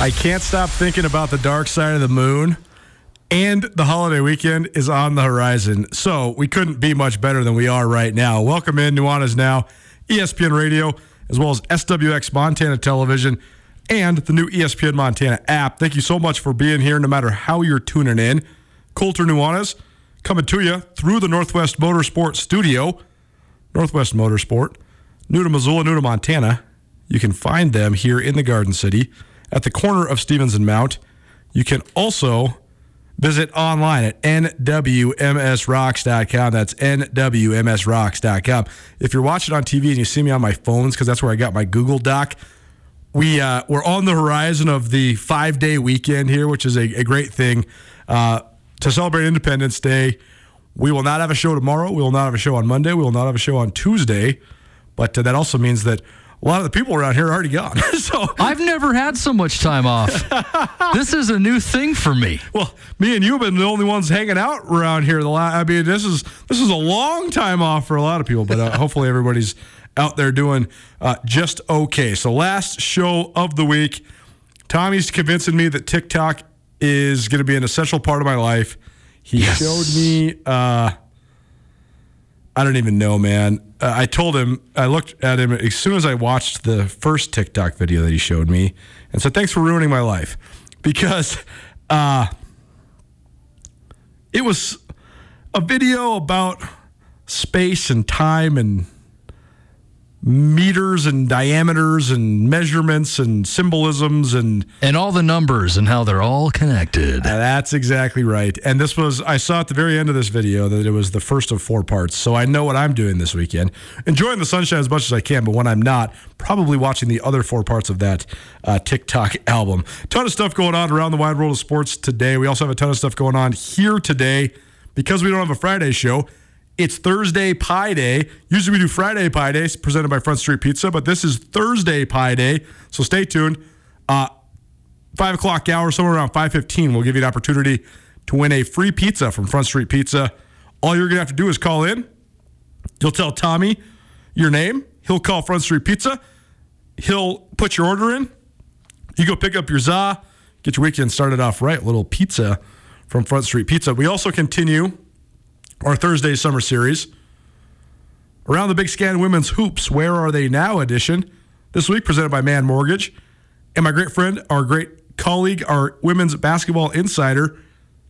I can't stop thinking about the dark side of the moon. And the holiday weekend is on the horizon. So we couldn't be much better than we are right now. Welcome in, Nuanez Now, ESPN Radio, as well as SWX Montana Television and the new ESPN Montana app. Thank you so much for being here, no matter how you're tuning in. Colter Nuanez coming to you through the Northwest Motorsport Studio. Northwest Motorsport, new to Missoula, new to Montana. You can find them here in the Garden City at the corner of Stevens and Mount. You can also visit online at nwmsrocks.com. That's nwmsrocks.com. If you're watching on TV and you see me on my phones, because that's where I got my Google Doc, we uh, we're on the horizon of the five day weekend here, which is a, a great thing uh, to celebrate Independence Day. We will not have a show tomorrow. We will not have a show on Monday. We will not have a show on Tuesday. But uh, that also means that a lot of the people around here are already gone. so, I've never had so much time off. this is a new thing for me. well, me and you have been the only ones hanging out around here. The la- I mean, this is this is a long time off for a lot of people, but uh, hopefully everybody's out there doing uh, just okay. So, last show of the week, Tommy's convincing me that TikTok is going to be an essential part of my life. He Yes. showed me. Uh, I don't even know, man. Uh, I told him, I looked at him as soon as I watched the first TikTok video that he showed me and said, Thanks for ruining my life. Because uh, it was a video about space and time and meters and diameters and measurements and symbolisms and And all the numbers and how they're all connected. that's exactly right. And this was, I saw at the very end of this video that it was the first of four parts. So I know what I'm doing this weekend. Enjoying the sunshine as much as I can, but when I'm not, probably watching the other four parts of that uh, TikTok album. Ton of stuff going on around the wide world of sports today. We also have a ton of stuff going on here today because we don't have a Friday show. It's Thursday Pie Day. Usually we do Friday Pie Days presented by Front Street Pizza, but this is Thursday Pie Day. So stay tuned. Uh, five o'clock hour, somewhere around five fifteen, we'll give you an opportunity to win a free pizza from Front Street Pizza. All you're gonna have to do is call in. You'll tell Tommy your name. He'll call Front Street Pizza. He'll put your order in. You go pick up your za, get your weekend started off right. A little pizza from Front Street Pizza. We also continue our Thursday summer series around the Big Sky in Women's Hoops. Where are they now? Edition this week presented by Mann Mortgage. And my great friend, our great colleague, our women's basketball insider,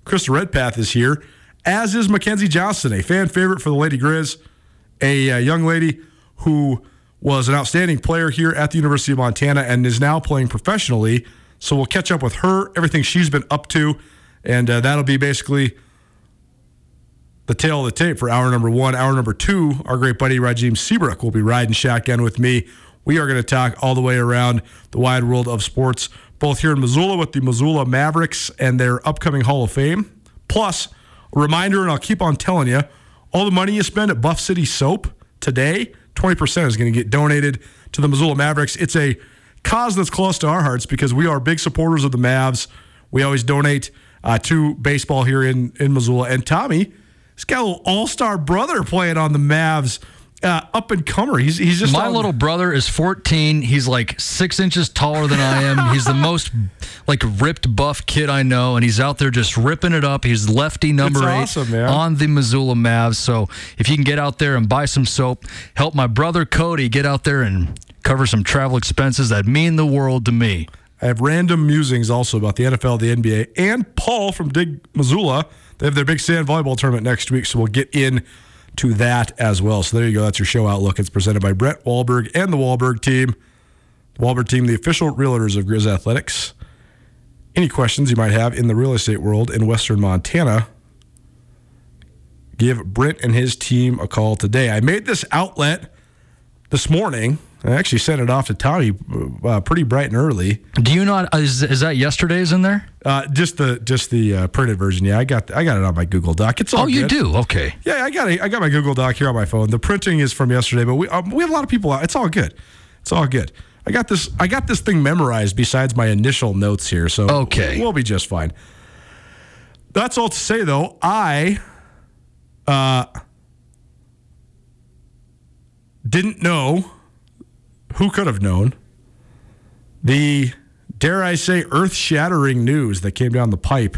Krista Redpath is here. as is McKenzie Johnston, a fan favorite for the Lady Griz, a, uh young lady who was an outstanding player here at the University of Montana and is now playing professionally. So we'll catch up with her, everything she's been up to, and uh, that'll be basically the tail of the tape for hour number one. Hour number two, our great buddy Rajim Seabrook will be riding shotgun with me. We are going to talk all the way around the wide world of sports, both here in Missoula with the Missoula Mavericks and their upcoming Hall of Fame. Plus, a reminder, and I'll keep on telling you, all the money you spend at Buff City Soap today, 20% is going to get donated to the Missoula Mavericks. It's a cause that's close to our hearts because we are big supporters of the Mavs. We always donate uh, to baseball here in, in Missoula. And Tommy, he's got a little all star brother playing on the Mavs uh, up and comer. He's he's just My on- little brother is 14. He's like six inches taller than I am. He's the most like ripped, buff kid I know, and he's out there just ripping it up. He's lefty number eight awesome, on the Missoula Mavs. So if you can get out there and buy some soap, help my brother Cody get out there and cover some travel expenses that mean the world to me. I have random musings also about the NFL, the NBA, and Paul from Dig Missoula. They have their big sand volleyball tournament next week, so we'll get in to that as well. So there you go. That's your show outlook. It's presented by Brett Wahlberg and the Wahlberg team. The Wahlberg team, the official realtors of Griz Athletics. Any questions you might have in the real estate world in Western Montana, give Brent and his team a call today. I made this outlet this morning. I actually sent it off to Tommy uh, pretty bright and early. Do you not? Is, is that yesterday's in there? Uh, just the just the uh, printed version. Yeah, I got I got it on my Google Doc. It's all Oh, you do? Okay. Yeah, I got it. I got my Google Doc here on my phone. The printing is from yesterday, but we um, we have a lot of people out. It's all good. It's all good. I got this. I got this thing memorized besides my initial notes here, so Okay. we'll be just fine. That's all to say, though. I uh, didn't know who could have known the dare I say earth shattering news that came down the pipe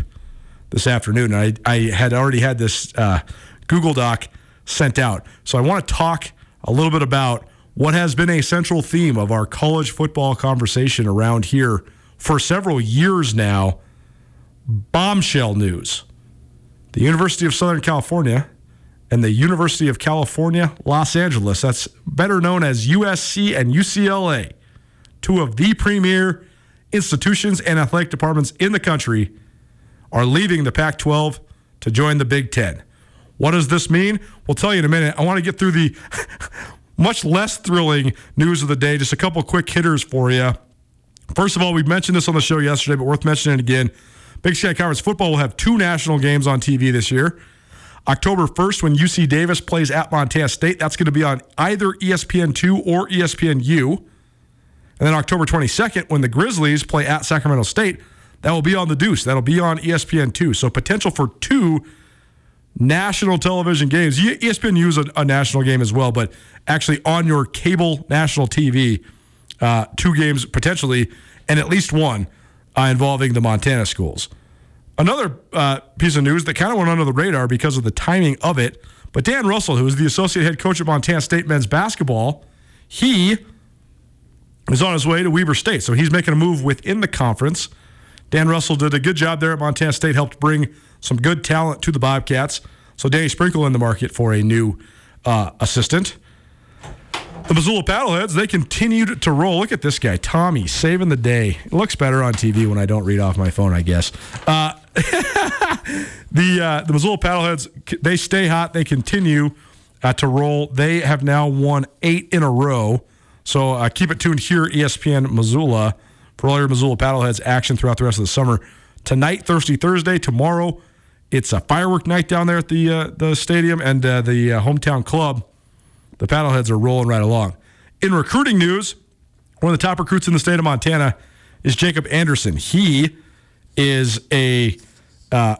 this afternoon. I, I had already had this uh, Google Doc sent out. So I want to talk a little bit about what has been a central theme of our college football conversation around here for several years now bombshell news. The University of Southern California and the University of California, Los Angeles, that's better known as USC and UCLA, two of the premier institutions and athletic departments in the country, are leaving the Pac 12 to join the Big Ten. What does this mean? We'll tell you in a minute. I want to get through the much less thrilling news of the day. Just a couple quick hitters for you. First of all, we mentioned this on the show yesterday, but worth mentioning again. Big Sky Conference football will have two national games on TV this year. October 1st, when UC Davis plays at Montana State, that's going to be on either E ESPN2 or ESPNU. And then October 22nd, when the Grizzlies play at Sacramento State, that will be on the Deuce. That'll be on E ESPN2. So potential for two national television games. ESPNU is a, a national game as well, but actually on your cable national TV, uh, two games potentially, and at least one uh, involving the Montana schools. Another uh, piece of news that kind of went under the radar because of the timing of it, but Dan Russell, who is the associate head coach at Montana State men's basketball, he is on his way to Weber State. So he's making a move within the conference. Dan Russell did a good job there at Montana State, helped bring some good talent to the Bobcats. So Danny Sprinkle in the market for a new uh, assistant. The Missoula Paddleheads, they continued to roll. Look at this guy, Tommy, saving the day. It looks better on TV when I don't read off my phone, I guess. Uh, the uh, the Missoula Paddleheads, they stay hot. They continue uh, to roll. They have now won eight in a row. So uh, keep it tuned here, ESPN Missoula, for all your Missoula Paddleheads action throughout the rest of the summer. Tonight, Thirsty Thursday. Tomorrow, it's a firework night down there at the uh, the stadium and uh, the uh, hometown club. The Paddleheads are rolling right along. In recruiting news, one of the top recruits in the state of Montana is Jacob Anderson. He is a uh,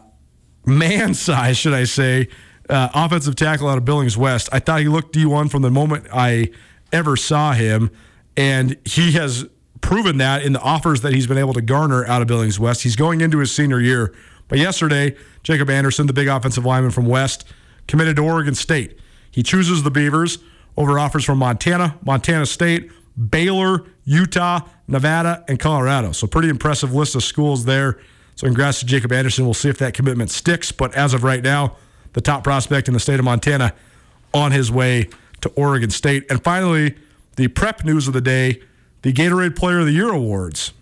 man size, should I say, uh, offensive tackle out of Billings West. I thought he looked D1 from the moment I ever saw him, and he has proven that in the offers that he's been able to garner out of Billings West. He's going into his senior year. But yesterday, Jacob Anderson, the big offensive lineman from West, committed to Oregon State. He chooses the Beavers over offers from Montana, Montana State, Baylor, Utah, Nevada, and Colorado. So pretty impressive list of schools there. So congrats to Jacob Anderson. We'll see if that commitment sticks. But as of right now, the top prospect in the state of Montana, on his way to Oregon State. And finally, the prep news of the day the Gatorade Player of the Year awards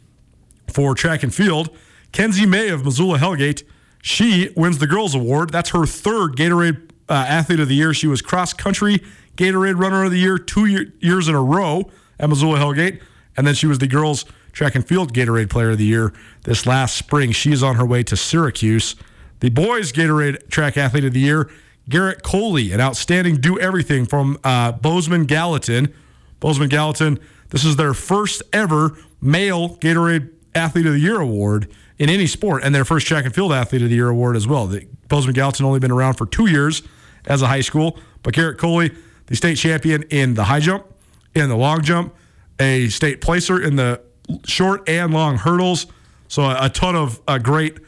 for track and field. Kenzie May of Missoula Hellgate, she wins the girls award. That's her third Gatorade uh, Athlete of the Year. She was cross country Gatorade Runner of the Year two year, years in a row at Missoula Hellgate, and then she was the girls track and field Gatorade Player of the Year this last spring. She is on her way to Syracuse. The boys Gatorade Track Athlete of the Year, Garrett Coley, an outstanding do everything from uh, Bozeman Gallatin. Bozeman Gallatin this is their first ever male Gatorade Athlete of the Year award in any sport, and their first track and field Athlete of the Year award as well. The Bozeman Gallatin only been around for two years as a high school, but Garrett Coley, the state champion in the high jump, in the long jump, a state placer in the short and long hurdles. So a, a ton of uh, great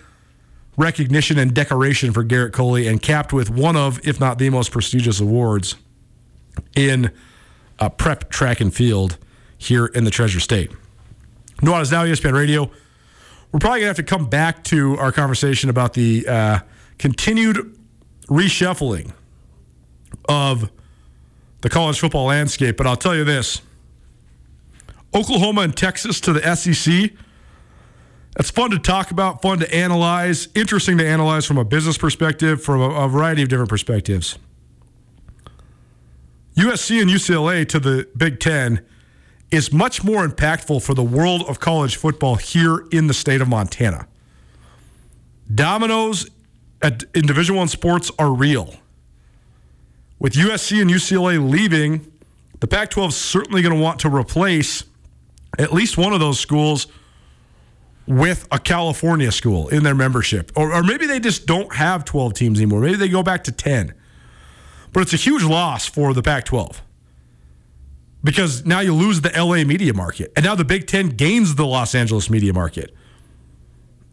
recognition and decoration for Garrett Coley, and capped with one of, if not the most prestigious awards in prep track and field here in the Treasure State. Nuanez Now, ESPN Radio. We're probably to have to come back to our conversation about the uh, continued reshuffling of the college football landscape, but I'll tell you this Oklahoma and Texas to the SEC. That's fun to talk about, fun to analyze, interesting to analyze from a business perspective, from a, a variety of different perspectives. USC and UCLA to the Big Ten is much more impactful for the world of college football here in the state of Montana. Dominoes at, in Division One sports are real. With USC and UCLA leaving, the Pac-12 is certainly going to want to replace at least one of those schools with a California school in their membership. Or, or maybe they just don't have 12 teams anymore. Maybe they go back to 10. But it's a huge loss for the Pac 12 because now you lose the LA media market. And now the Big Ten gains the Los Angeles media market.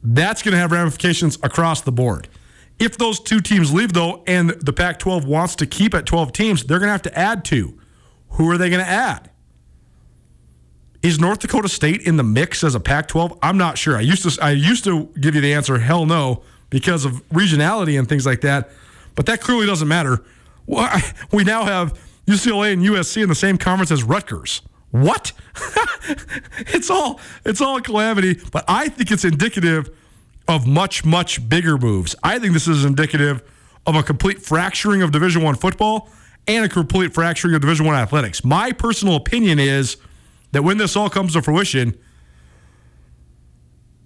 That's going to have ramifications across the board. If those two teams leave, though, and the Pac 12 wants to keep at 12 teams, they're going to have to add two. Who are they going to add? Is North Dakota State in the mix as a Pac 12? I'm not sure. I used to I used to give you the answer hell no because of regionality and things like that, but that clearly doesn't matter. We now have UCLA and USC in the same conference as Rutgers. What? it's all it's all calamity, but I think it's indicative of much much bigger moves. I think this is indicative of a complete fracturing of Division 1 football and a complete fracturing of Division 1 athletics. My personal opinion is that when this all comes to fruition,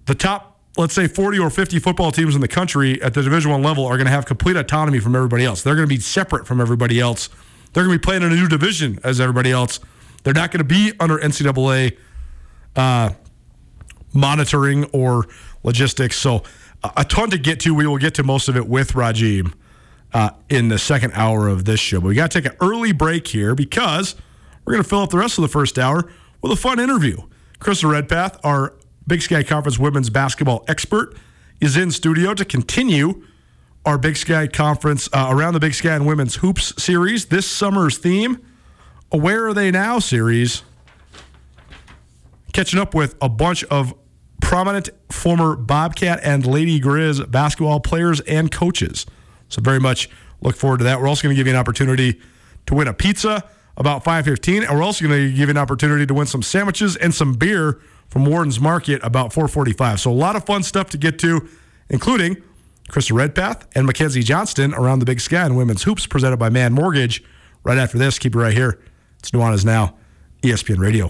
the top let's say 40 or 50 football teams in the country at the Division 1 level are going to have complete autonomy from everybody else. They're going to be separate from everybody else they're going to be playing in a new division as everybody else. They're not going to be under NCAA uh, monitoring or logistics. So, a ton to get to. We will get to most of it with Rajim uh, in the second hour of this show. But we got to take an early break here because we're going to fill up the rest of the first hour with a fun interview. Krista Redpath, our Big Sky Conference women's basketball expert, is in studio to continue our Big Sky Conference uh, around the Big Sky and Women's Hoops series. This summer's theme, Where Are They Now series. Catching up with a bunch of prominent former Bobcat and Lady Griz basketball players and coaches. So very much look forward to that. We're also going to give you an opportunity to win a pizza about 5:15 and we're also going to give you an opportunity to win some sandwiches and some beer from Worden's Market about 4:45. So a lot of fun stuff to get to including Krista Redpath and McKenzie Johnston around the Big Sky and Women's Hoops, presented by Mann Mortgage. Right after this, keep it right here. It's Nuanez Now, ESPN Radio.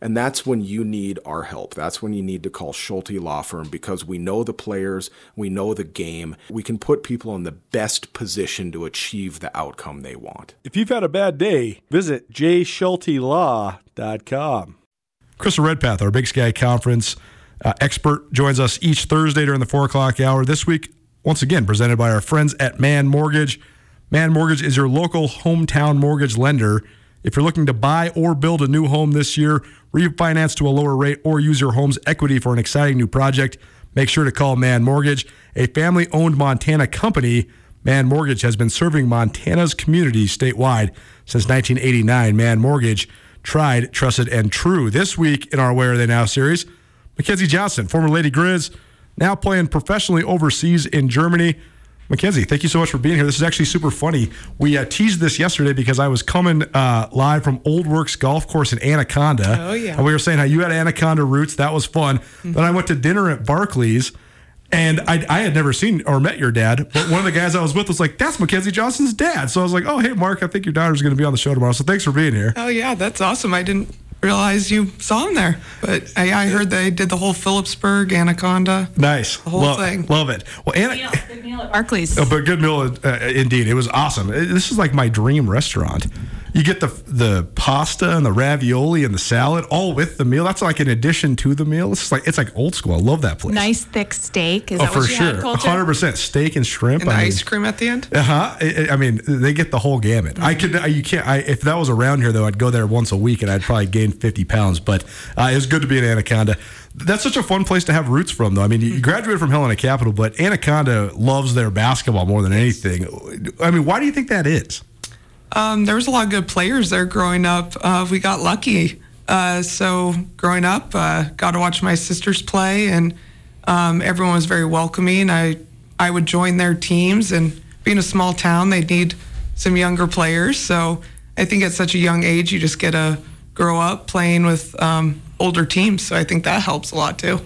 and that's when you need our help. That's when you need to call Schulte Law Firm because we know the players, we know the game. We can put people in the best position to achieve the outcome they want. If you've had a bad day, visit jschultelaw.com. Krista Redpath, our Big Sky Conference uh, expert, joins us each Thursday during the four o'clock hour. This week, once again, presented by our friends at Mann Mortgage. Mann Mortgage is your local hometown mortgage lender. If you're looking to buy or build a new home this year, refinance to a lower rate, or use your home's equity for an exciting new project, make sure to call Mann Mortgage, a family owned Montana company. Mann Mortgage has been serving Montana's communities statewide since 1989. Mann Mortgage, tried, trusted, and true. This week in our Where Are They Now series, McKenzie Johnston, former Lady Griz, now playing professionally overseas in Germany. McKenzie, thank you so much for being here. This is actually super funny. We uh, teased this yesterday because I was coming uh, live from Old Works Golf Course in Anaconda. Oh, yeah. And we were saying how you had Anaconda roots. That was fun. Mm-hmm. Then I went to dinner at Barclays. And I, I had never seen or met your dad, but one of the guys I was with was like, "That's McKenzie Johnston's dad." So I was like, "Oh, hey, Mark, I think your daughter's going to be on the show tomorrow." So thanks for being here. Oh yeah, that's awesome. I didn't realize you saw him there, but I, I heard they did the whole Philipsburg Anaconda. Nice, The whole Lo- thing. Love it. Well, Anna, Good meal at Barclays. Oh, but good meal, uh, indeed. It was awesome. This is like my dream restaurant. You get the the pasta and the ravioli and the salad all with the meal. That's like an addition to the meal. It's like it's like old school. I love that place. Nice thick steak. Is Oh, that for what you sure. hundred percent steak and shrimp. And the I mean, ice cream at the end. uh huh. I, I mean, they get the whole gamut. I could, I, you can't. I, if that was around here, though, I'd go there once a week, and I'd probably gain fifty pounds. But uh, it was good to be in Anaconda. That's such a fun place to have roots from, though. I mean, you, you graduated from Helena Capital, but Anaconda loves their basketball more than anything. I mean, why do you think that is? Um, there was a lot of good players there growing up. Uh, we got lucky. Uh, so growing up, uh, got to watch my sisters play, and um, everyone was very welcoming. I I would join their teams, and being a small town, they need some younger players. So I think at such a young age, you just get to grow up playing with um, older teams. So I think that helps a lot too.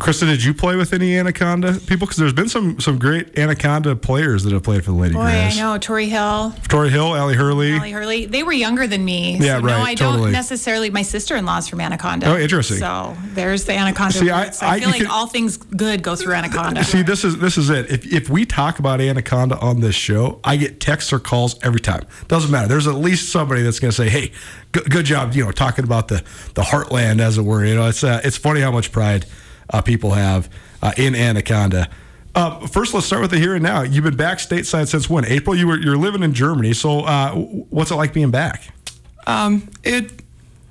Krista, did you play with any Anaconda people? Because there's been some some great Anaconda players that have played for the Lady Boy, I know. Tori Hill, Tori Hill, Allie Hurley. Allie Hurley. They were younger than me. Yeah, so right, No, I totally. don't necessarily. My sister in law's from Anaconda. Oh, interesting. So there's the Anaconda. See, I-. I- I, feel like could- all things good go through Anaconda. See, this is this is it. If if we talk about Anaconda on this show, I get texts or calls every time. Doesn't matter. There's at least somebody that's going to say, "Hey, good, good job," you know, talking about the the heartland, as it were. You know, it's uh, it's funny how much pride uh, people have uh, in Anaconda. Uh, first, let's start with the here and now. You've been back stateside since when? April. You were you're living in Germany. So, uh, what's it like being back? Um, it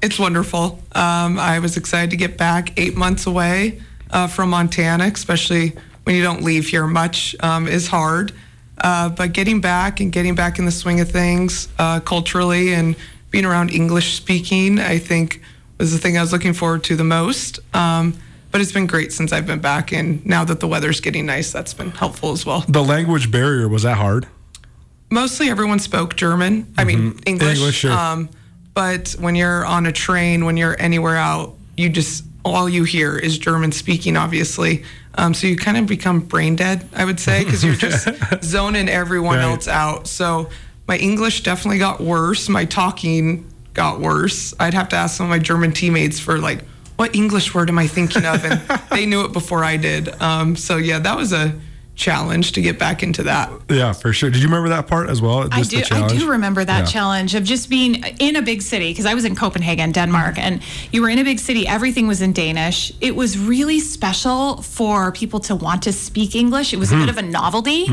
it's wonderful. Um, I was excited to get back eight months away uh, from Montana, especially when you don't leave here much, um, is hard. Uh, but getting back and getting back in the swing of things culturally and being around English speaking, I think was the thing I was looking forward to the most. Um, but it's been great since I've been back, and now that the weather's getting nice, that's been helpful as well. The language barrier was that hard? mostly everyone spoke German. I mean English. English, sure. um, but when you're on a train, when you're anywhere out, you just all you hear is German speaking, obviously. Um, so you kind of become brain dead, I would say, because you're just zoning everyone Right. else out. So my English definitely got worse. My talking got worse. I'd have to ask some of my German teammates for like, what English word am I thinking of? And they knew it before I did. Um, so yeah, that was a challenge to get back into that. Yeah, for sure. Did you remember that part as well? I Just the do. I do remember that Yeah. challenge of just being in a big city because I was in Copenhagen, Denmark, and you were in a big city. Everything was in Danish. It was really special for people to want to speak English. It was Mm-hmm. a bit of a novelty,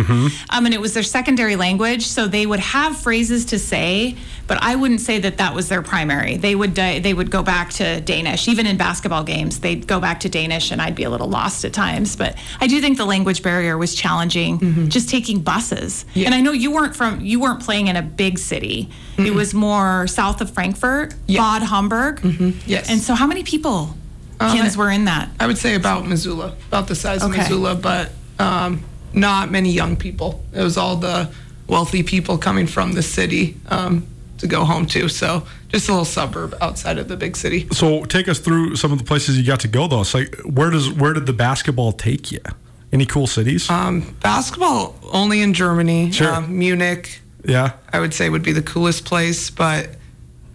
um, and it was their secondary language. So they would have phrases to say, but I wouldn't say that that was their primary. They would uh, they would go back to Danish. Even in basketball games, they'd go back to Danish, and I'd be a little lost at times. But I do think the language barrier was challenging. Just taking buses, and I know you weren't from you weren't playing in a big city. It was more south of Frankfurt, Yeah. Bad Homburg. Yes. And so, how many people, Um, kids, were in that? I would say about Missoula, about the size Okay. of Missoula, but um, not many young people. It was all the wealthy people coming from the city um, to go home to. So just a little suburb outside of the big city. So take us through some of the places you got to go though. So like where does where did the basketball take you? Any cool cities? Um, basketball only in Germany. Sure. Uh, Munich, yeah. I would say would be the coolest place, but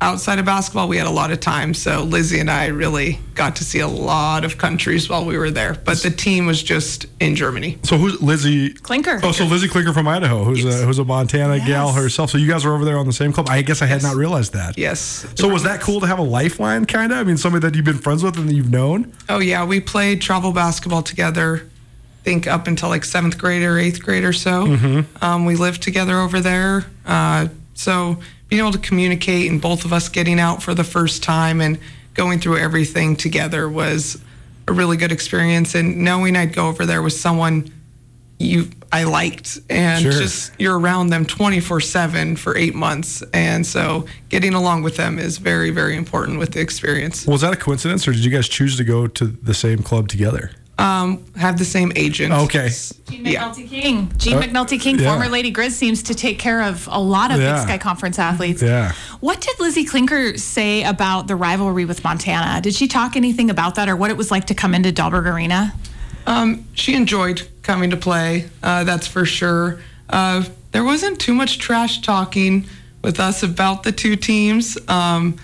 outside of basketball, we had a lot of time. So Lizzie and I really got to see a lot of countries while we were there. But the team was just in Germany. So who's Lizzie Clinker. Oh, so Lizzie Clinker from Idaho, who's a who's a Montana gal herself. So you guys were over there on the same club. I guess I had Yes. not realized that. Yes. So was that cool to have a lifeline, kind of? I mean, somebody that you've been friends with and that you've known. Oh yeah, we played travel basketball together. I think up until like seventh grade or eighth grade or so. Mm-hmm. Um, we lived together over there. Uh, so being able to communicate and both of us getting out for the first time and going through everything together was a really good experience. And knowing I'd go over there with someone you I liked and Sure. just you're around them 24/7 for 8 months and so getting along with them is very very important with the experience. Was that a coincidence, or did you guys choose to go to the same club together? Um, have the same agent. Okay. Gene Yeah. McNulty King. Gene McNulty King, yeah. former Lady Griz, seems to take care of a lot of Yeah. Big Sky Conference athletes. Yeah. What did Lizzie Clinker say about the rivalry with Montana? Did she talk anything about that or what it was like to come into Dahlberg Arena? Um, she enjoyed coming to play. Uh, that's for sure. Uh, there wasn't too much trash talking with us about the two teams. Um,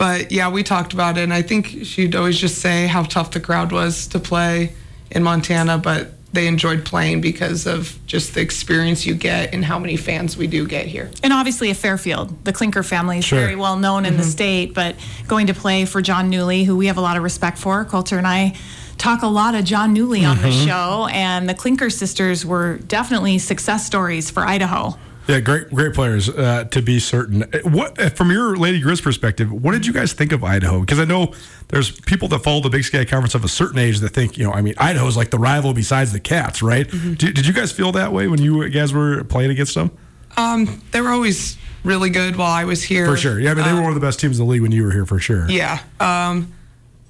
but yeah, we talked about it, and I think she'd always just say how tough the crowd was to play in Montana, but they enjoyed playing because of just the experience you get and how many fans we do get here. And obviously a Fairfield. The Clinker family is Sure. very well known in the mm-hmm. state, but going to play for Jon Newlee, who we have a lot of respect for. Colter and I talk a lot of Jon Newlee on the mm-hmm. show, and the Clinker sisters were definitely success stories for Idaho. Yeah, great, great players uh, to be certain. What, uh, from your Lady Grizz perspective, what did you guys think of Idaho? Because I know there's people that follow the Big Sky Conference of a certain age that think, you know, I mean, Idaho is like the rival besides the Cats, right? Mm-hmm. Did, did you guys feel that way when you guys were playing against them? Um, they were always really good while I was here. For sure. Yeah, I mean, they were one of the best teams in the league when you were here, for sure. Yeah. Um,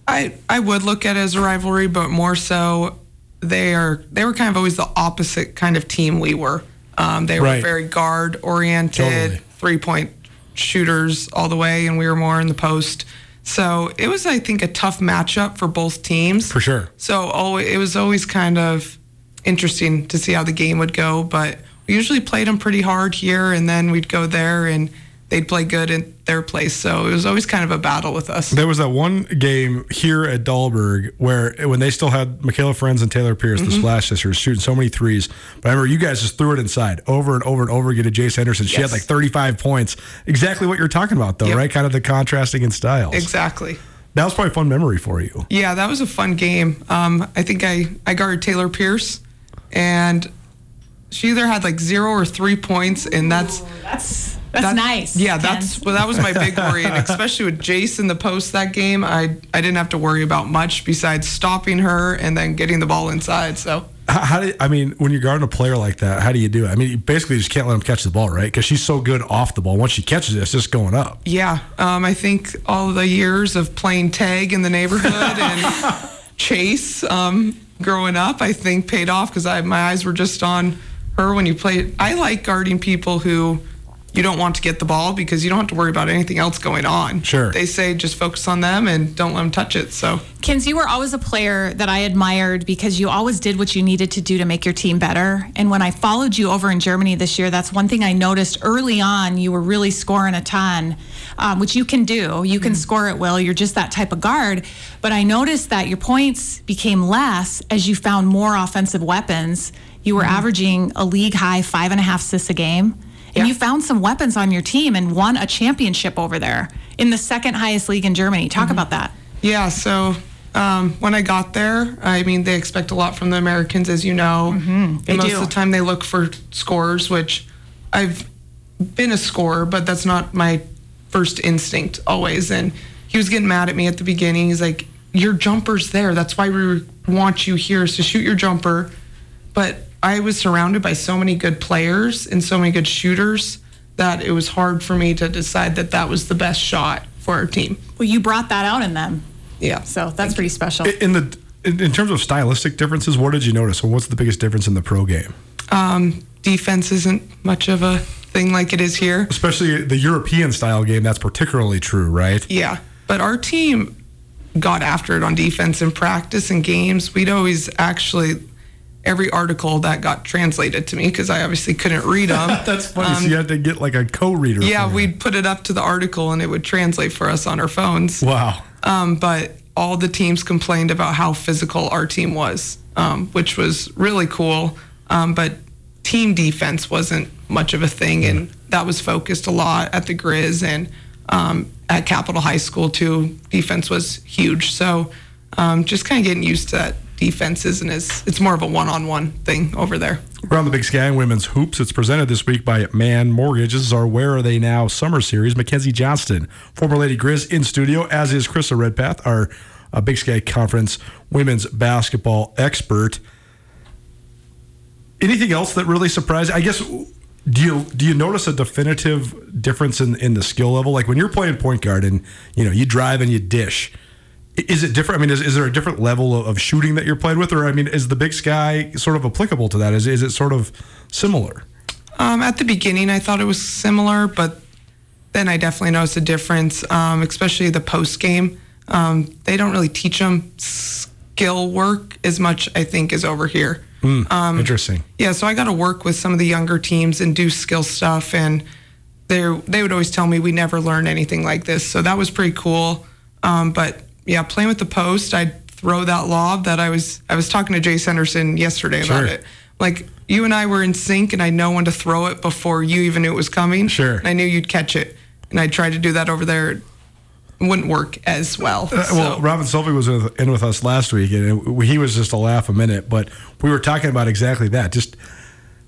I I would look at it as a rivalry, but more so, they are they were kind of always the opposite kind of team we were. Um, they were very guard oriented, Totally. three point shooters all the way, and we were more in the post. So it was, I think, a tough matchup for both teams. For sure. So always, it was always kind of interesting to see how the game would go. But we usually played them pretty hard here, and then we'd go there and they'd play good in their place. So it was always kind of a battle with us. There was that one game here at Dahlberg where when they still had Mikayla Ferenz and Taylor Pierce, Mm-hmm. the Splash sisters, shooting so many threes. But I remember you guys just threw it inside over and over and over again to Jace Henderson. She had like 35 points. Exactly what you're talking about, though, Yep. right? Kind of the contrasting in styles. Exactly. That was probably a fun memory for you. Yeah, that was a fun game. Um, I think I, I guarded Taylor Pierce, and she either had like zero or three points, and that's That's that's that- nice. Yeah, Ken. that's well, that was my big worry, and especially with Jace in the post that game, I I didn't have to worry about much besides stopping her and then getting the ball inside. So How, how do you, I mean, when you're guarding a player like that, how do you do it? I mean, you basically just can't let him catch the ball, right? Because she's so good off the ball. Once she catches it, it's just going up. yeah, um, I think all the years of playing tag in the neighborhood and chase um, growing up, I think paid off because I my eyes were just on her when you play. I like guarding people who you don't want to get the ball because you don't have to worry about anything else going on. Sure. They say just focus on them and don't let them touch it. So Kins, you were always a player that I admired because you always did what you needed to do to make your team better. And when I followed you over in Germany this year, that's one thing I noticed early on. You were really scoring a ton, um, which you can do. You can score at will. You're just that type of guard. But I noticed that your points became less as you found more offensive weapons. You were averaging a league high five and a half assists a game. And Yeah. you found some weapons on your team and won a championship over there in the second highest league in Germany. Talk about that. Yeah, so um, when I got there, I mean, they expect a lot from the Americans, as you know. Mm-hmm, they most do. of the time, they look for scores, which I've been a scorer, but that's not my first instinct always. And he was getting mad at me at the beginning. He's like, Your jumper's there. That's why we want you here, is to shoot your jumper. But I was surrounded by so many good players and so many good shooters that it was hard for me to decide that that was the best shot for our team. Well, you brought that out in them. Yeah. So that's pretty special. In the in, in terms of stylistic differences, what did you notice? Or what's the biggest difference in the pro game? Um, defense isn't much of a thing like it is here. Especially the European style game, that's particularly true, right? Yeah, but our team got after it on defense in practice and games. We'd always actually every article that got translated to me because I obviously couldn't read them. That's funny. so you had to get like a co-reader. yeah, we'd put it up to the article and it would translate for us on our phones. Wow. Um, but all the teams complained about how physical our team was, um, which was really cool. Um, but team defense wasn't much of a thing, and that was focused a lot at the Griz and um, at Capital High School too. Defense was huge, so um, just kind of getting used to that defense as it's more of a one-on-one thing over there. Around the Big Sky Women's Hoops, it's presented this week by Mann Mortgages. Our Where Are They Now Summer Series. McKenzie Johnston, former Lady Griz, in studio, as is Krista Redpath, our uh, Big Sky Conference women's basketball expert. Anything else that really surprised? I guess do you do you notice a definitive difference in in the skill level? Like when you're playing point guard and you know you drive and you dish. Is it different? I mean, is, is there a different level of shooting that you're playing with, or I mean, is the Big Sky sort of applicable to that? Is is it sort of similar? Um, at the beginning, I thought it was similar, but then I definitely noticed a difference, um, especially the post game. Um, they don't really teach them skill work as much, I think, as over here. Mm, interesting. Yeah, so I got to work with some of the younger teams and do skill stuff, and they they would always tell me we never learn anything like this. So that was pretty cool. Um, but yeah, playing with the post, I'd throw that lob that I was I was talking to Jay Henderson yesterday about Sure. it. Like you and I were in sync, and I know when to throw it before you even knew it was coming. Sure. And I knew you'd catch it, and I tried to do that over there. It wouldn't work as well. Uh, well, Robin Selvig was in with us last week, and he was just a laugh a minute. But we were talking about exactly that, just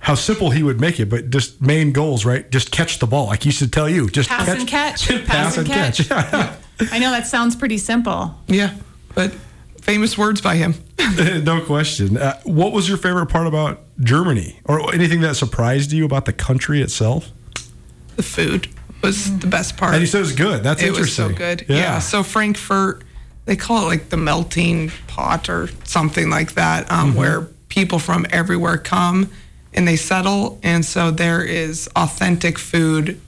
how simple he would make it, but just main goals, right? Just catch the ball, like he used to tell you, just Pass catch, and catch. just Pass and catch. catch. I know that sounds pretty simple. yeah, but famous words by him. no question. Uh, what was your favorite part about Germany, or anything that surprised you about the country itself? the food was the best part. And you said it was good. That's it was interesting. so good. Yeah. So Frankfurt, they call it like the melting pot or something like that, um, Mm-hmm. where people from everywhere come and they settle, and so there is authentic food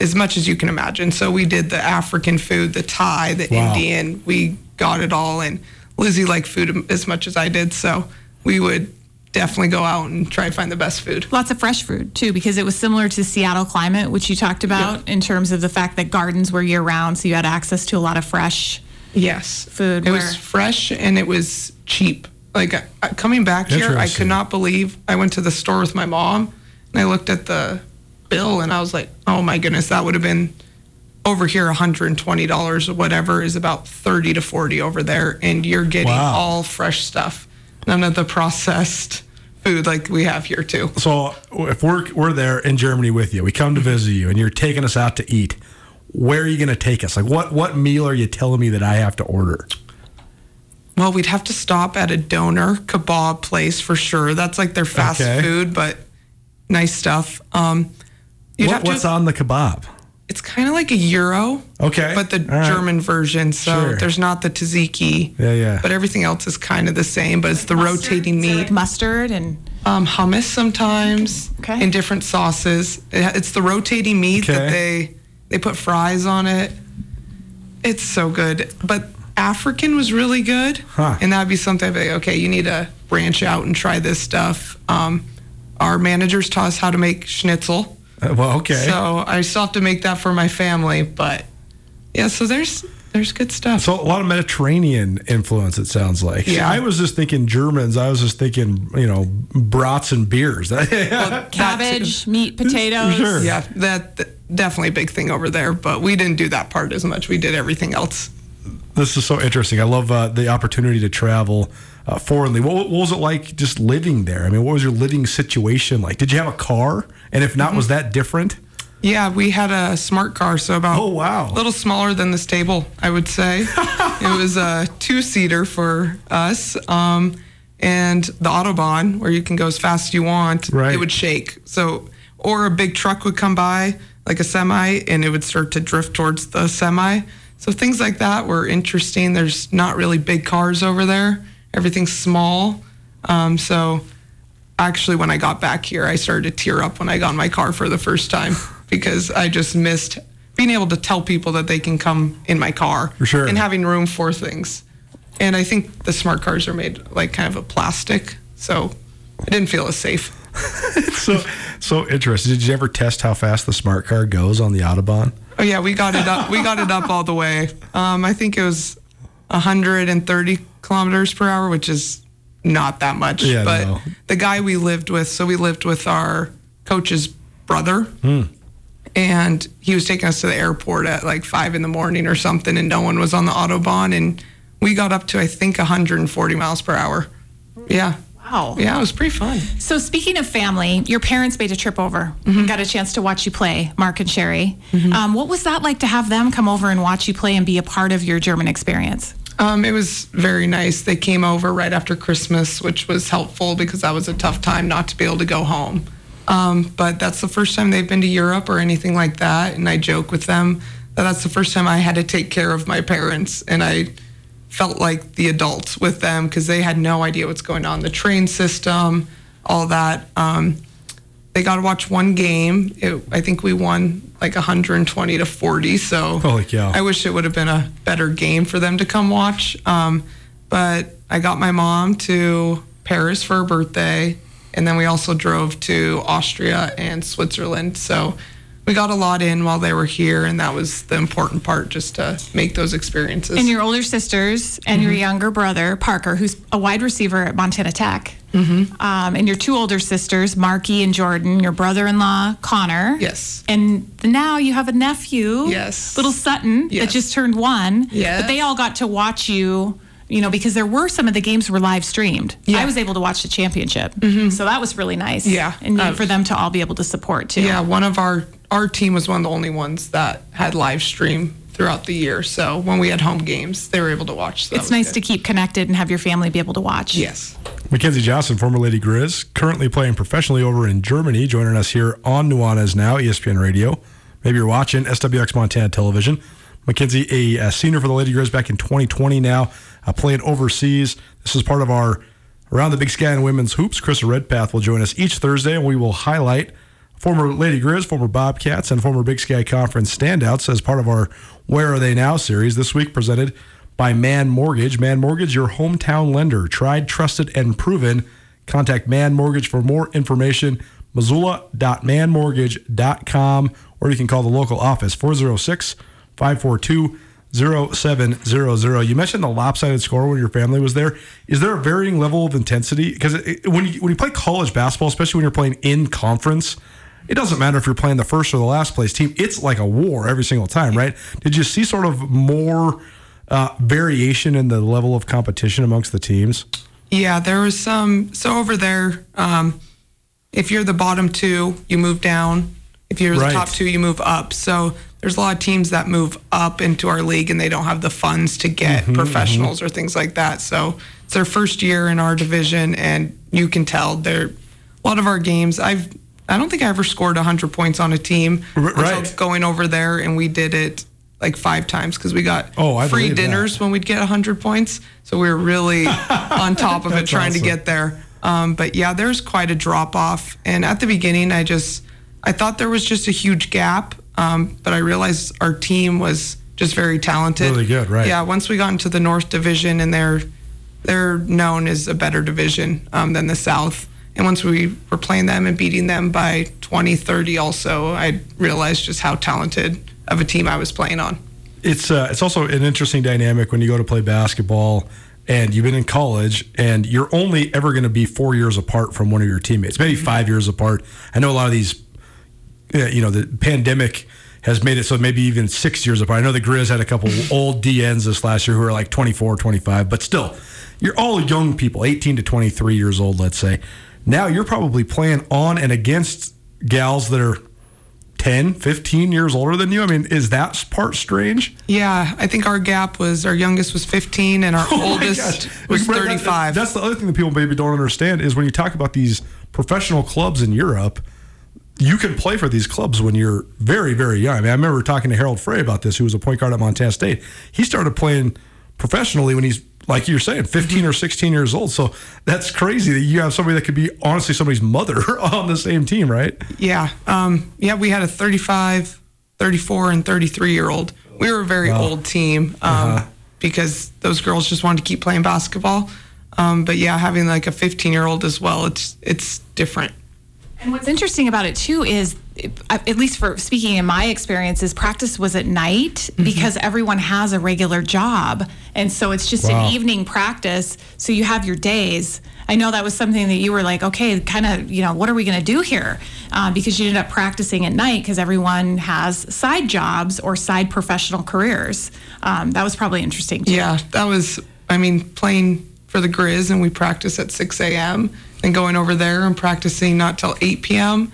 as much as you can imagine. So we did the African food, the Thai, the Wow. Indian. We got it all, and Lizzie liked food as much as I did, so we would definitely go out and try to find the best food. Lots of fresh food too, because it was similar to Seattle climate, which you talked about in terms of the fact that gardens were year round, so you had access to a lot of fresh. Yes, Food It where- was fresh and it was cheap. Like coming back here, I could not believe. I went to the store with my mom and I looked at the bill and I was like, "Oh my goodness, that would have been over here 120 dollars or whatever is about 30 to 40 over there, and you're getting Wow. all fresh stuff, none of the processed food like we have here too." So if we're we're there in Germany with you, we come to visit you, and you're taking us out to eat. Where are you going to take us? Like what what meal are you telling me that I have to order? Well, we'd have to stop at a döner kebab place for sure. That's like their fast Okay. food, but nice stuff. Um, you'd What, have to, what's on the kebab? It's kind of like a gyro, Okay, but the All right. German version. So Sure. there's not the tzatziki. Yeah, yeah. But everything else is kind of the same, but it's the rotating meat. mustard and Um, hummus sometimes Okay. in different sauces. It- It's the rotating meat that they they put fries on it. It's so good. But African was really good, Huh. and that'd be something I'd be like, okay, you need to branch out and try this stuff. Um, our managers taught us how to make schnitzel. Uh, well, okay. So I still have to make that for my family, but yeah. So there's there's good stuff. So a lot of Mediterranean influence. It sounds like. Yeah. I was just thinking Germans. I was just thinking, you know, brats and beers. cabbage, meat, potatoes. Sure. yeah, that, that definitely a big thing over there. But we didn't do that part as much. We did everything else. This is so interesting. I love uh, the opportunity to travel uh, foreignly. What, what was it like just living there? I mean, what was your living situation like? Did you have a car? And if not, was that different? Yeah, we had a smart car, so about Oh, wow. a little smaller than this table, I would say. it was a two seater for us, um, and the autobahn where you can go as fast as you want. Right. It would shake. So, or a big truck would come by, like a semi, and it would start to drift towards the semi. So things like that were interesting. There's not really big cars over there, Everything's small. Um, so actually, when I got back here, I started to tear up when I got in my car for the first time because I just missed being able to tell people that they can come in my car sure. and having room for things. And I think the smart cars are made like kind of a plastic, so I didn't feel as safe. so so interesting. Did you ever test how fast the smart car goes on the autobahn? Oh yeah, we got it up. We got it up all the way. Um, I think it was 130 kilometers per hour, which is not that much. Yeah, but no. the guy we lived with, so we lived with our coach's brother, Hmm. and he was taking us to the airport at like five in the morning or something, and no one was on the autobahn, and we got up to I think 140 miles per hour. Yeah, Wow. yeah, it was pretty fun. So speaking of family, your parents made a trip over and got a chance to watch you play, Mark and Sherry. Um, what was that like to have them come over and watch you play and be a part of your German experience? Um, it was very nice. They came over right after Christmas, which was helpful because that was a tough time not to be able to go home. Um, but that's the first time they've been to Europe or anything like that. And I joke with them that that's the first time I had to take care of my parents. And I felt like the adults with them because they had no idea what's going on the train system, all that. Um, they got to watch one game. It, I think we won like 120 to 40. So Holy cow. I wish it would have been a better game for them to come watch. Um, but I got my mom to Paris for her birthday, and then we also drove to Austria and Switzerland. So we got a lot in while they were here, and that was the important part, just to make those experiences. And your older sisters and your younger brother, Parker, who's a wide receiver at Montana Tech. Mm-hmm. Um, and your two older sisters, Marky and Jordan, your brother in law, Connor. Yes. And now you have a nephew, Yes. little Sutton, that just turned one. Yes. But they all got to watch you. You know, because there were some of the games were live streamed. Yeah. I was able to watch the championship, so that was really nice. Yeah. and Uh, for them to all be able to support too. Yeah, one of our our team was one of the only ones that had live stream throughout the year. So when we had home games, they were able to watch. So it's nice good. to keep connected and have your family be able to watch. Yes. McKenzie Johnston, former Lady Griz, currently playing professionally over in Germany, joining us here on Nuanez Now, ESPN Radio. Maybe you're watching SWX Montana Television. McKenzie, a, uh senior for the Lady Griz back in 2020 now, uh, playing overseas. This is part of our Around the Big Sky in Women's Hoops. Krista Redpath will join us each Thursday, and we will highlight former Lady Griz, former Bobcats, and former Big Sky Conference standouts as part of our Where Are They Now series. This week presented by Mann Mortgage. Mann Mortgage, your hometown lender, tried, trusted, and proven. Contact Mann Mortgage for more information. Missoula.mannmortgage.com, or you can call the local office 406 542 0700. You mentioned the lopsided score when your family was there. Is there a varying level of intensity? Because when you, when you play college basketball, especially when you're playing in conference, it doesn't matter if you're playing the first or the last place team. It's like a war every single time, right? Did you see sort of more uh, variation in the level of competition amongst the teams? Yeah, there was some. So over there, um, if you're the bottom two, you move down. If you're Right. the top two, you move up. So there's a lot of teams that move up into our league and they don't have the funds to get professionals or things like that. So it's their first year in our division, and you can tell they're a lot of our games. I've I don't think I ever scored 100 points on a team R- right. going over there, and we did it like five times because we got Oh, free believe that. dinners when we'd get 100 points. So we were really on top of it trying awesome. to get there. Um, but yeah, there's quite a drop off. And at the beginning, I just I thought there was just a huge gap, um, but I realized our team was just very talented. Really good, right. Yeah. Once we got into the North Division, and they're they're known as a better division um, than the South. And once we were playing them and beating them by 20, 30 also, I realized just how talented of a team I was playing on. it's uh, it's also an interesting dynamic when you go to play basketball and you've been in college and you're only ever going to be four years apart from one of your teammates, maybe five years apart. I know a lot of these, uh, you know, the pandemic has made it so maybe even six years apart. I know the Griz had a couple old DNs this last year who are like 24, 25, but still, you're all young people, 18 to 23 years old, let's say. Now you're probably playing on and against gals that are 10, 15 years older than you. I mean, is that part strange? Yeah, I think our gap was our youngest was 15 and our Oh oldest was Right, that- 35. that's the other thing that people maybe don't understand is when you talk about these professional clubs in Europe, you can play for these clubs when you're very, very young. I mean, I remember talking to Harald Frey about this, who was a point guard at Montana State. He started playing professionally when he's like you're saying, 15 or 16 years old. So that's crazy that you have somebody that could be honestly somebody's mother on the same team, right? Yeah. Um, yeah, we had a 35, 34, and 33 year old. We were a very old team um, because those girls just wanted to keep playing basketball. Um, but yeah, having like a 15 year old as well, it's it's different. And what's interesting about it too is, at least for speaking in my experiences, practice was at night because everyone has a regular job, and so it's just Wow. an evening practice. So you have your days. I know that was something that you were like, okay, kind of, you know, what are we going to do here? Uh, because you ended up practicing at night because everyone has side jobs or side professional careers. Um, that was probably interesting too. Yeah, that was, I mean, playing for the Griz and we practice at 6 a.m. and going over there and practicing not till 8 p.m.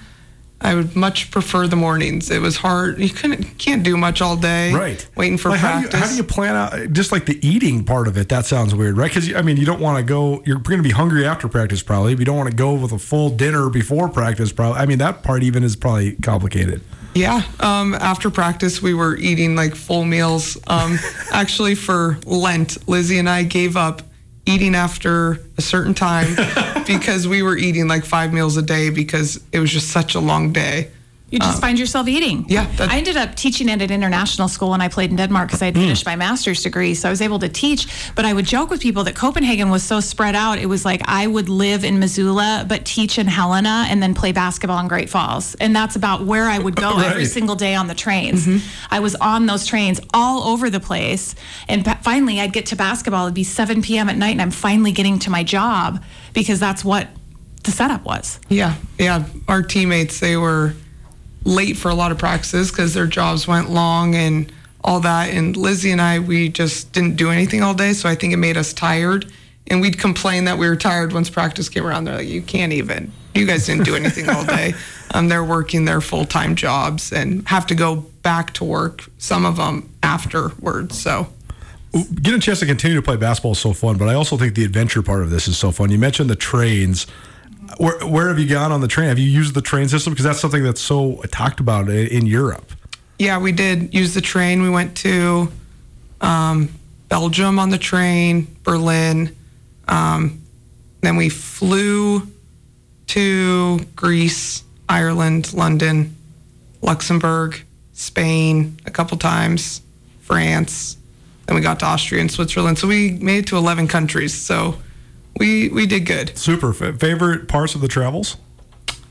I would much prefer the mornings. It was hard. You couldn't, can't do much all day. Right. Waiting for Like, how, do you, practice. how do you plan out just like the eating part of it? That sounds weird, right? Because I mean, you don't want to go. You're going to be hungry after practice, probably. You don't want to go with a full dinner before practice, probably. I mean, that part even is probably complicated. Yeah. Um, after practice, we were eating like full meals. Um, actually, for Lent, Lizzie and I gave up eating after a certain time because we were eating like five meals a day because it was just such a long day. You just um, find yourself eating. yeah, I ended up teaching at an international school when I played in Denmark because I had mm. finished my master's degree. So I was able to teach. But I would joke with people that Copenhagen was so spread out. It was like I would live in Missoula, but teach in Helena and then play basketball in Great Falls. And that's about where I would go every single day on the trains. Mm-hmm. I was on those trains all over the place. And finally, I'd get to basketball. It'd be 7 p.m. at night, and I'm finally getting to my job because that's what the setup was. Yeah, yeah. Our teammates, they were late for a lot of practices because their jobs went long and all that. And Lizzie and I, we just didn't do anything all day. So I think it made us tired. And we'd complain that we were tired once practice came around. They're like, you can't even, you guys didn't do anything all day. Um, they're working their full time jobs and have to go back to work, some of them afterwards. So. Getting a chance to continue to play basketball is so fun, but I also think the adventure part of this is so fun. You mentioned the trains. Where, where have you gone on the train? Have you used the train system? Because that's something that's so talked about in Europe. Yeah, we did use the train. We went to um, Belgium on the train, Berlin. Um, then we flew to Greece, Ireland, London, Luxembourg, Spain a couple times, France. Then we got to Austria and Switzerland. So we made it to 11 countries. So we we did good. Super. Favorite parts of the travels?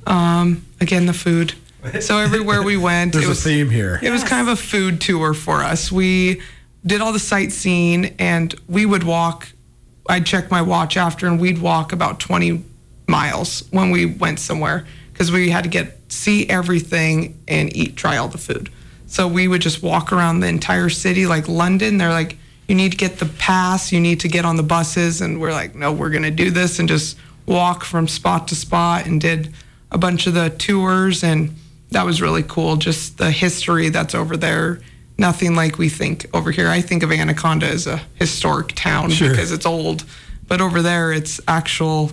Um, again, the food. So everywhere we went, There's it a theme here. It was kind of a food tour for us. We did all the sightseeing and we would walk. I'd check my watch after and we'd walk about 20 miles when we went somewhere because we had to get see everything and eat try all the food. So we would just walk around the entire city like London. They're like you need to get the pass, you need to get on the buses and we're like no, we're going to do this and just walk from spot to spot and did a bunch of the tours and that was really cool. Just the history that's over there. Nothing like we think over here. I think of Anaconda as a historic town Sure. because it's old, but over there it's actual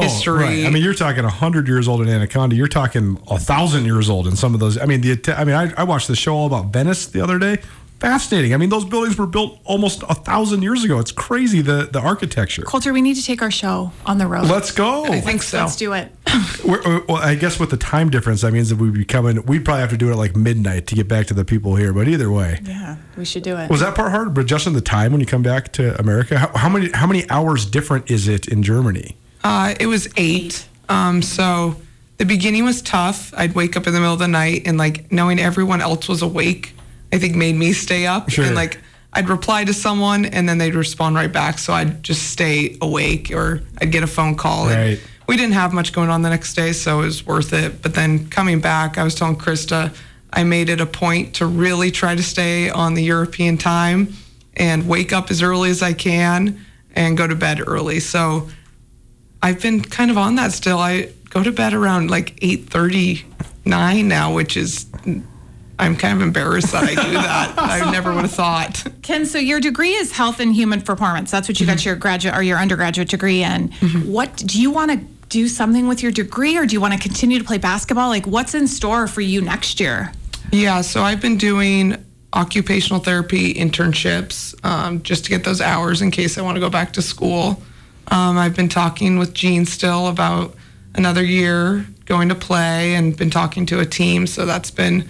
history. Oh, right. I mean, you're talking hundred years old in Anaconda. You're talking a thousand years old in some of those. I mean, the I mean, I, I watched the show all about Venice the other day. Fascinating. I mean, those buildings were built almost a thousand years ago. It's crazy the the architecture. Colter, we need to take our show on the road. Let's go. I think so. Let's do it. We're, well, I guess with the time difference, that means that we'd be coming. We'd probably have to do it at like midnight to get back to the people here. But either way, Yeah, we should do it. was that part hard? But adjusting the time when you come back to America, how, how many how many hours different is it in Germany? Uh, it was eight. Um, so the beginning was tough. I'd wake up in the middle of the night and like knowing everyone else was awake, I think made me stay up. Sure. And like I'd reply to someone and then they'd respond right back. So I'd just stay awake or I'd get a phone call. and Right. we didn't have much going on the next day, so it was worth it. But then coming back, I was telling Krista, I made it a point to really try to stay on the European time and wake up as early as I can and go to bed early. So I've been kind of on that still. I go to bed around like 8:39 now, which is I'm kind of embarrassed that I do that. I never would have thought. Ken, so your degree is health and human performance. That's what you got your graduate or your undergraduate degree in. What do you want to do something with your degree or do you want to continue to play basketball? Like what's in store for you next year? Yeah, so I've been doing occupational therapy internships um, just to get those hours in case I want to go back to school. Um, I've been talking with Gene still about another year going to play and been talking to a team. So that's been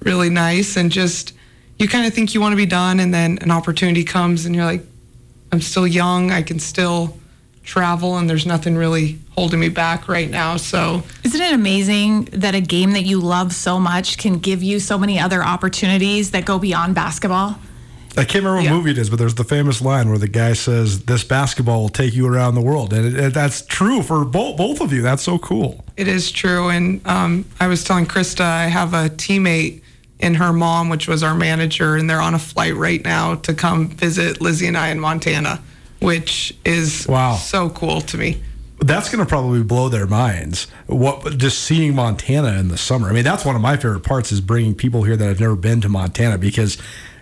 really nice. And just, you kind of think you want to be done, and then an opportunity comes, and you're like, I'm still young. I can still travel, and there's nothing really holding me back right now. So, Isn't it amazing that a game that you love so much can give you so many other opportunities that go beyond basketball? I can't remember what Yeah. movie it is, but there's the famous line where the guy says, "This basketball will take you around the world," and it, it- that's true for both both of you. That's so cool. It is true. And um, I was telling Krista, I have a teammate and her mom, which was our manager, and they're on a flight right now to come visit Lizzie and I in Montana, which is Wow. so cool to me. That's going to probably blow their minds. What just seeing Montana in the summer. I mean, that's one of my favorite parts is bringing people here that have never been to Montana because,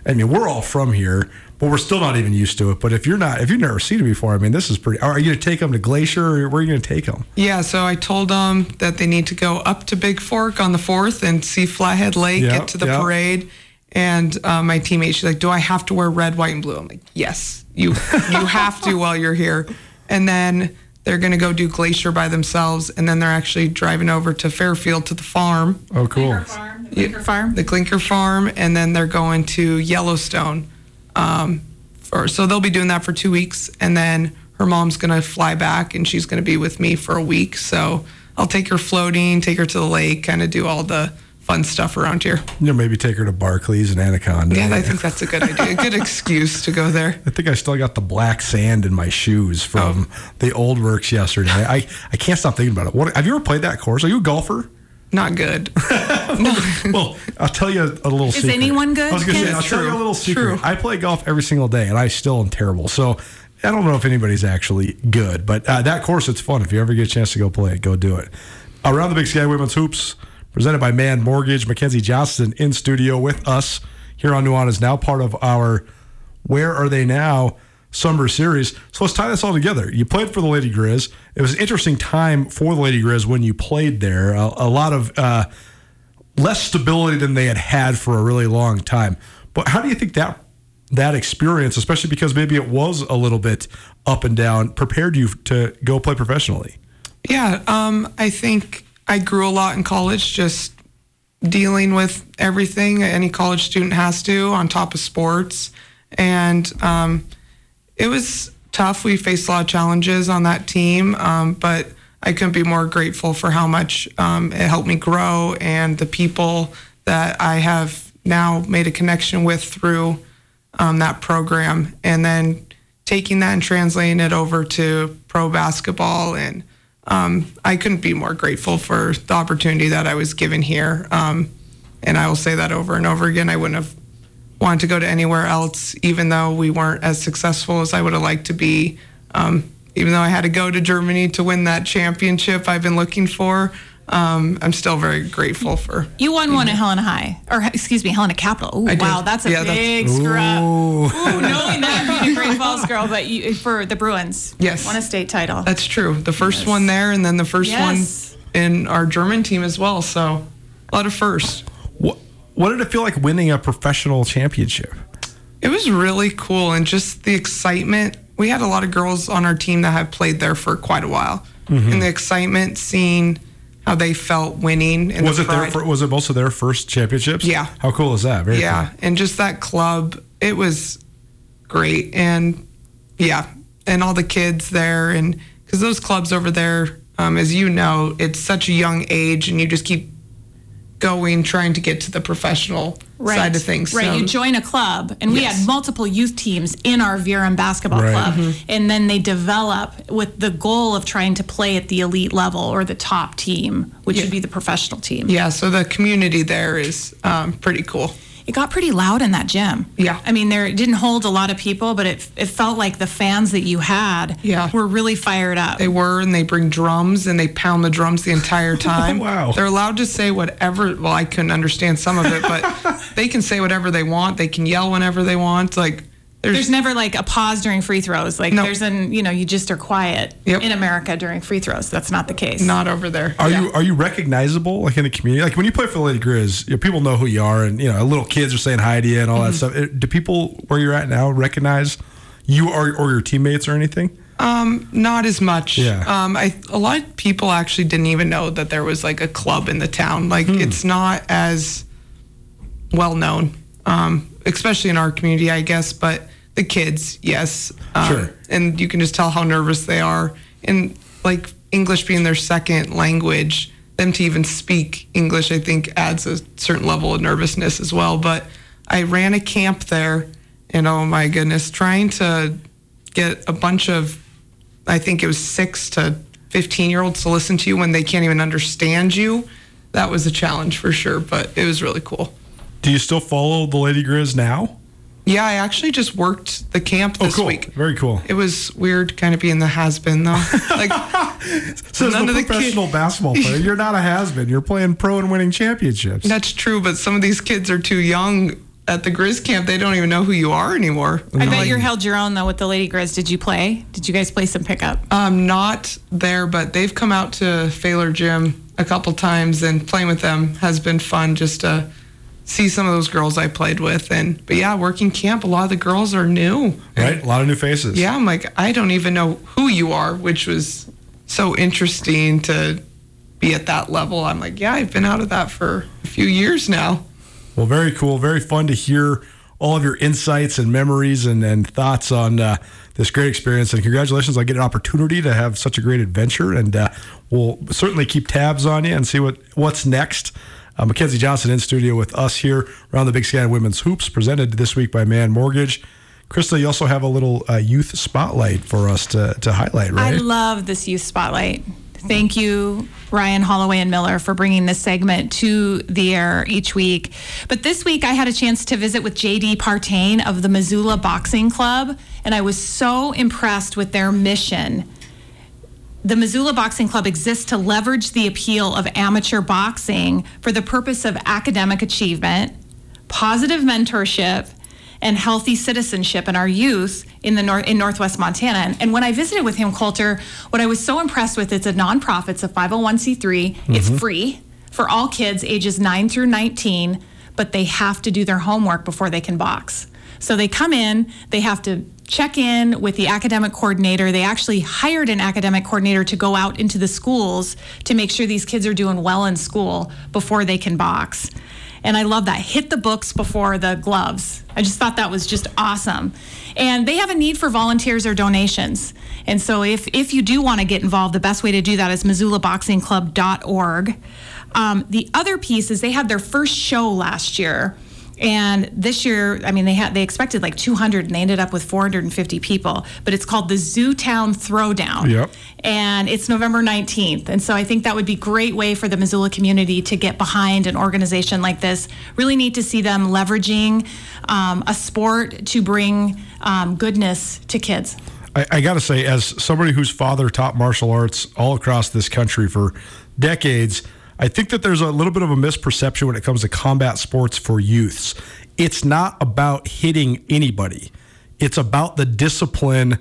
I mean, we're all from here, but we're still not even used to it. But if you're not, if you've never seen it before, I mean, this is pretty. Are you going to take them to Glacier, or where are you going to take them? Yeah, so I told them that they need to go up to Bigfork on the 4th and see Flathead Lake, Yep, get to the yep. parade. And uh, my teammate, she's like, "Do I have to wear red, white, and blue?" I'm like, "Yes, you you have to while you're here." And then they're gonna go do Glacier by themselves, and then they're actually driving over to Fairfield to the farm, Oh, cool. Farm, the Quaker Farm. the Clinker Farm, and then they're going to Yellowstone. Um, for so they'll be doing that for two weeks, and then her mom's gonna fly back, and she's gonna be with me for a week. So I'll take her floating, take her to the lake, kind of do all the fun stuff around here. You know, maybe take her to Barclays and Anaconda. Yeah, I think that's a good idea. A good excuse to go there. I think I still got the black sand in my shoes from the old works yesterday. I, I can't stop thinking about it. What, have you ever played that course? Are you a golfer? Not good. well, I'll tell you a, a little Is secret. anyone good, I was going to say, I'll tell you a little secret. True. I play golf every single day, and I still am terrible. So I don't know if anybody's actually good, but uh, that course, it's fun. If you ever get a chance to go play it, go do it. Around the Big Sky Women's Hoops, presented by Mann Mortgage. McKenzie Johnston in studio with us here on Nuanez Now part of our Where Are They Now summer series. So let's tie this all together. You played for the Lady Griz. It was an interesting time for the Lady Griz when you played there. A, a lot of uh, less stability than they had had for a really long time. But how do you think that that experience, especially because maybe it was a little bit up and down, prepared you to go play professionally? Yeah, um, I think I grew a lot in college, just dealing with everything any college student has to on top of sports. And um, it was tough. We faced a lot of challenges on that team, um, but I couldn't be more grateful for how much um, it helped me grow and the people that I have now made a connection with through um, that program. And then taking that and translating it over to pro basketball and um, I couldn't be more grateful for the opportunity that I was given here. Um, and I will say that over and over again. I wouldn't have wanted to go to anywhere else, even though we weren't as successful as I would have liked to be. Um, even though I had to go to Germany to win that championship I've been looking for, um, I'm still very grateful for. You won one at Helena High, or excuse me, Helena Capital. Ooh, wow, that's a Yeah, that's- big screw up. Ooh, knowing that being a Great Falls girl, but you, for the Bruins, Yes. won a state title. That's true. The first one there, and then the first Yes. one in our German team as well. So a lot of firsts. What did it feel like winning a professional championship? It was really cool and just the excitement. We had a lot of girls on our team that have played there for quite a while, Mm-hmm. and the excitement seeing how they felt winning. And Was the it their fir- Was it most of their first championships? Yeah. How cool is that? Very yeah, cool. and just that club, it was great, and yeah, and all the kids there, and because those clubs over there, um, as you know, it's such a young age, and you just keep going, trying to get to the professional side of things. Right. So- you join a club, and we Yes. had multiple youth teams in our Viren basketball Right. club, Mm-hmm. and then they develop with the goal of trying to play at the elite level or the top team, which Yeah. would be the professional team. yeah, so the community there is um, pretty cool. It got pretty loud in that gym. Yeah. I mean, there it didn't hold a lot of people, but it it felt like the fans that you had Yeah. were really fired up. They were, and they bring drums and they pound the drums the entire time. Wow. They're allowed to say whatever. Well, I couldn't understand some of it, but they can say whatever they want. They can yell whenever they want. Like There's, never like a pause during free throws. Like No. there's an you know you just are quiet Yep. in America during free throws. That's not the case. not over there. Are you are you recognizable like in the community? Like when you play for the Lady Griz, you know, people know who you are, and you know little kids are saying hi to you and all Mm-hmm. that stuff. Do people where you're at now recognize you or or your teammates or anything? Um, not as much. Yeah. Um, I a lot of people actually didn't even know that there was like a club in the town. Like Hmm. it's not as well known, um, especially in our community, I guess. But the kids, yes. Um, Sure. And you can just tell how nervous they are, and like English being their second language, them to even speak English, I think adds a certain level of nervousness as well. But I ran a camp there, and oh my goodness, trying to get a bunch of I think it was six to 15 year olds to listen to you when they can't even understand you. That was a challenge for sure, but it was really cool. Do you still follow the Lady Griz now? Yeah, I actually just worked the camp Oh, this cool. week. Very cool. It was weird kind of being the has been though. Like, So none a of the professional kid- basketball player, you're not a has-been. You're playing pro and winning championships. that's true, but some of these kids are too young at the Griz camp. They don't even know who you are anymore. I bet Like, you held your own though with the Lady Griz. Did you play? Did you guys play some pickup? I'm not there, but they've come out to Failer Gym a couple times, and playing with them has been fun just to see some of those girls I played with. And but yeah, working camp, a lot of the girls are new. Right? A lot of new faces. Yeah, I'm like, I don't even know who you are, which was so interesting to be at that level. I'm like, yeah, I've been out of that for a few years now. Well, very cool. Very fun to hear all of your insights and memories and, and thoughts on uh, this great experience. And congratulations on getting an opportunity to have such a great adventure. And uh, we'll certainly keep tabs on you and see what what's next. Uh, McKenzie Johnston in studio with us here around the Big Sky Women's Hoops, presented this week by Mann Mortgage. Krista, you also have a little uh, youth spotlight for us to, to highlight, right? I love this youth spotlight. Thank you, Ryan Holloway and Miller, for bringing this segment to the air each week. But this week, I had a chance to visit with JD Partain of the Missoula Boxing Club, and I was so impressed with their mission. The Missoula Boxing Club exists to leverage the appeal of amateur boxing for the purpose of academic achievement, positive mentorship, and healthy citizenship in our youth in the nor- in Northwest Montana. And, when I visited with him, Colter, what I was so impressed with, it's a nonprofit, it's a 501c3, it's mm-hmm. free for all kids ages 9 through 19, but they have to do their homework before they can box. So they come in, they have to check in with the academic coordinator. They actually hired an academic coordinator to go out into the schools to make sure these kids are doing well in school before they can box. And I love that. Hit the books before the gloves. I just thought that was just awesome. And they have a need for volunteers or donations. And so if, if you do want to get involved, the best way to do that is missoulaboxingclub.org. Um, the other piece is they had their first show last year. And this year, I mean, they had they expected like 200, and they ended up with 450 people. But it's called the Zootown Throwdown, Yep. and it's November 19th. And so I think that would be a great way for the Missoula community to get behind an organization like this. Really neat to see them leveraging um, a sport to bring um, goodness to kids. I, I got to say, as somebody whose father taught martial arts all across this country for decades, I think that there's a little bit of a misperception when it comes to combat sports for youths. It's not about hitting anybody, it's about the discipline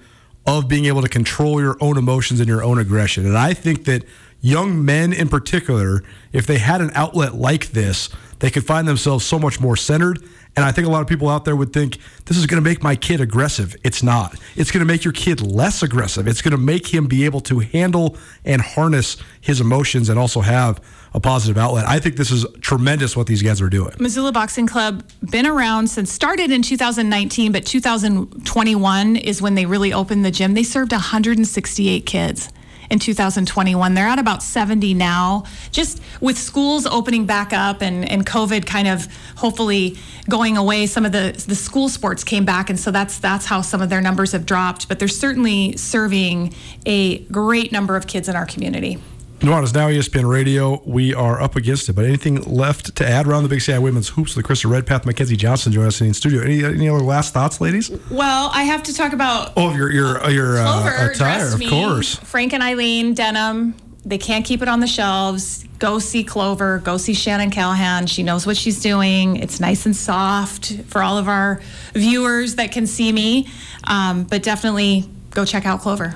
of being able to control your own emotions and your own aggression. And I think that young men in particular, if they had an outlet like this, they could find themselves so much more centered. And I think a lot of people out there would think this is going to make my kid aggressive. It's not. It's going to make your kid less aggressive. It's going to make him be able to handle and harness his emotions and also have a positive outlet. I think this is tremendous what these guys are doing. Missoula Boxing Club been around since started in 2019, but 2021 is when they really opened the gym. They served 168 kids in 2021. They're at about 70 now. Just with schools opening back up and, and COVID kind of hopefully going away, some of the the school sports came back, and so that's that's how some of their numbers have dropped. But they're certainly serving a great number of kids in our community. Nuanez now ESPN Radio. We are up against it, but anything left to add around the Big Sky Women's Hoops? The Krista Redpath, McKenzie Johnston join us in the studio. Any, any other last thoughts, ladies? Well, I have to talk about Oh, your your your uh, attire, of me. course. Frank and Eileen denim. they can't keep it on the shelves. Go see Clover. Go see Shannon Callahan. She knows what she's doing. It's nice and soft for all of our viewers that can see me. Um, but definitely go check out Clover.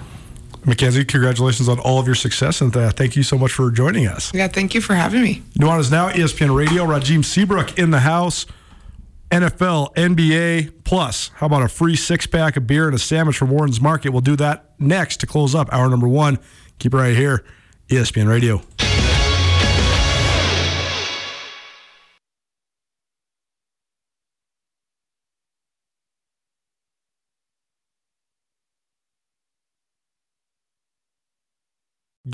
McKenzie, congratulations on all of your success, and uh, thank you so much for joining us. Yeah, thank you for having me. Nuanez Now, ESPN Radio, Rajim Seabrook in the house. NFL, NBA, plus, how about a free six pack of beer and a sandwich from Worden's Market? We'll do that next to close up hour number one. Keep it right here, ESPN Radio.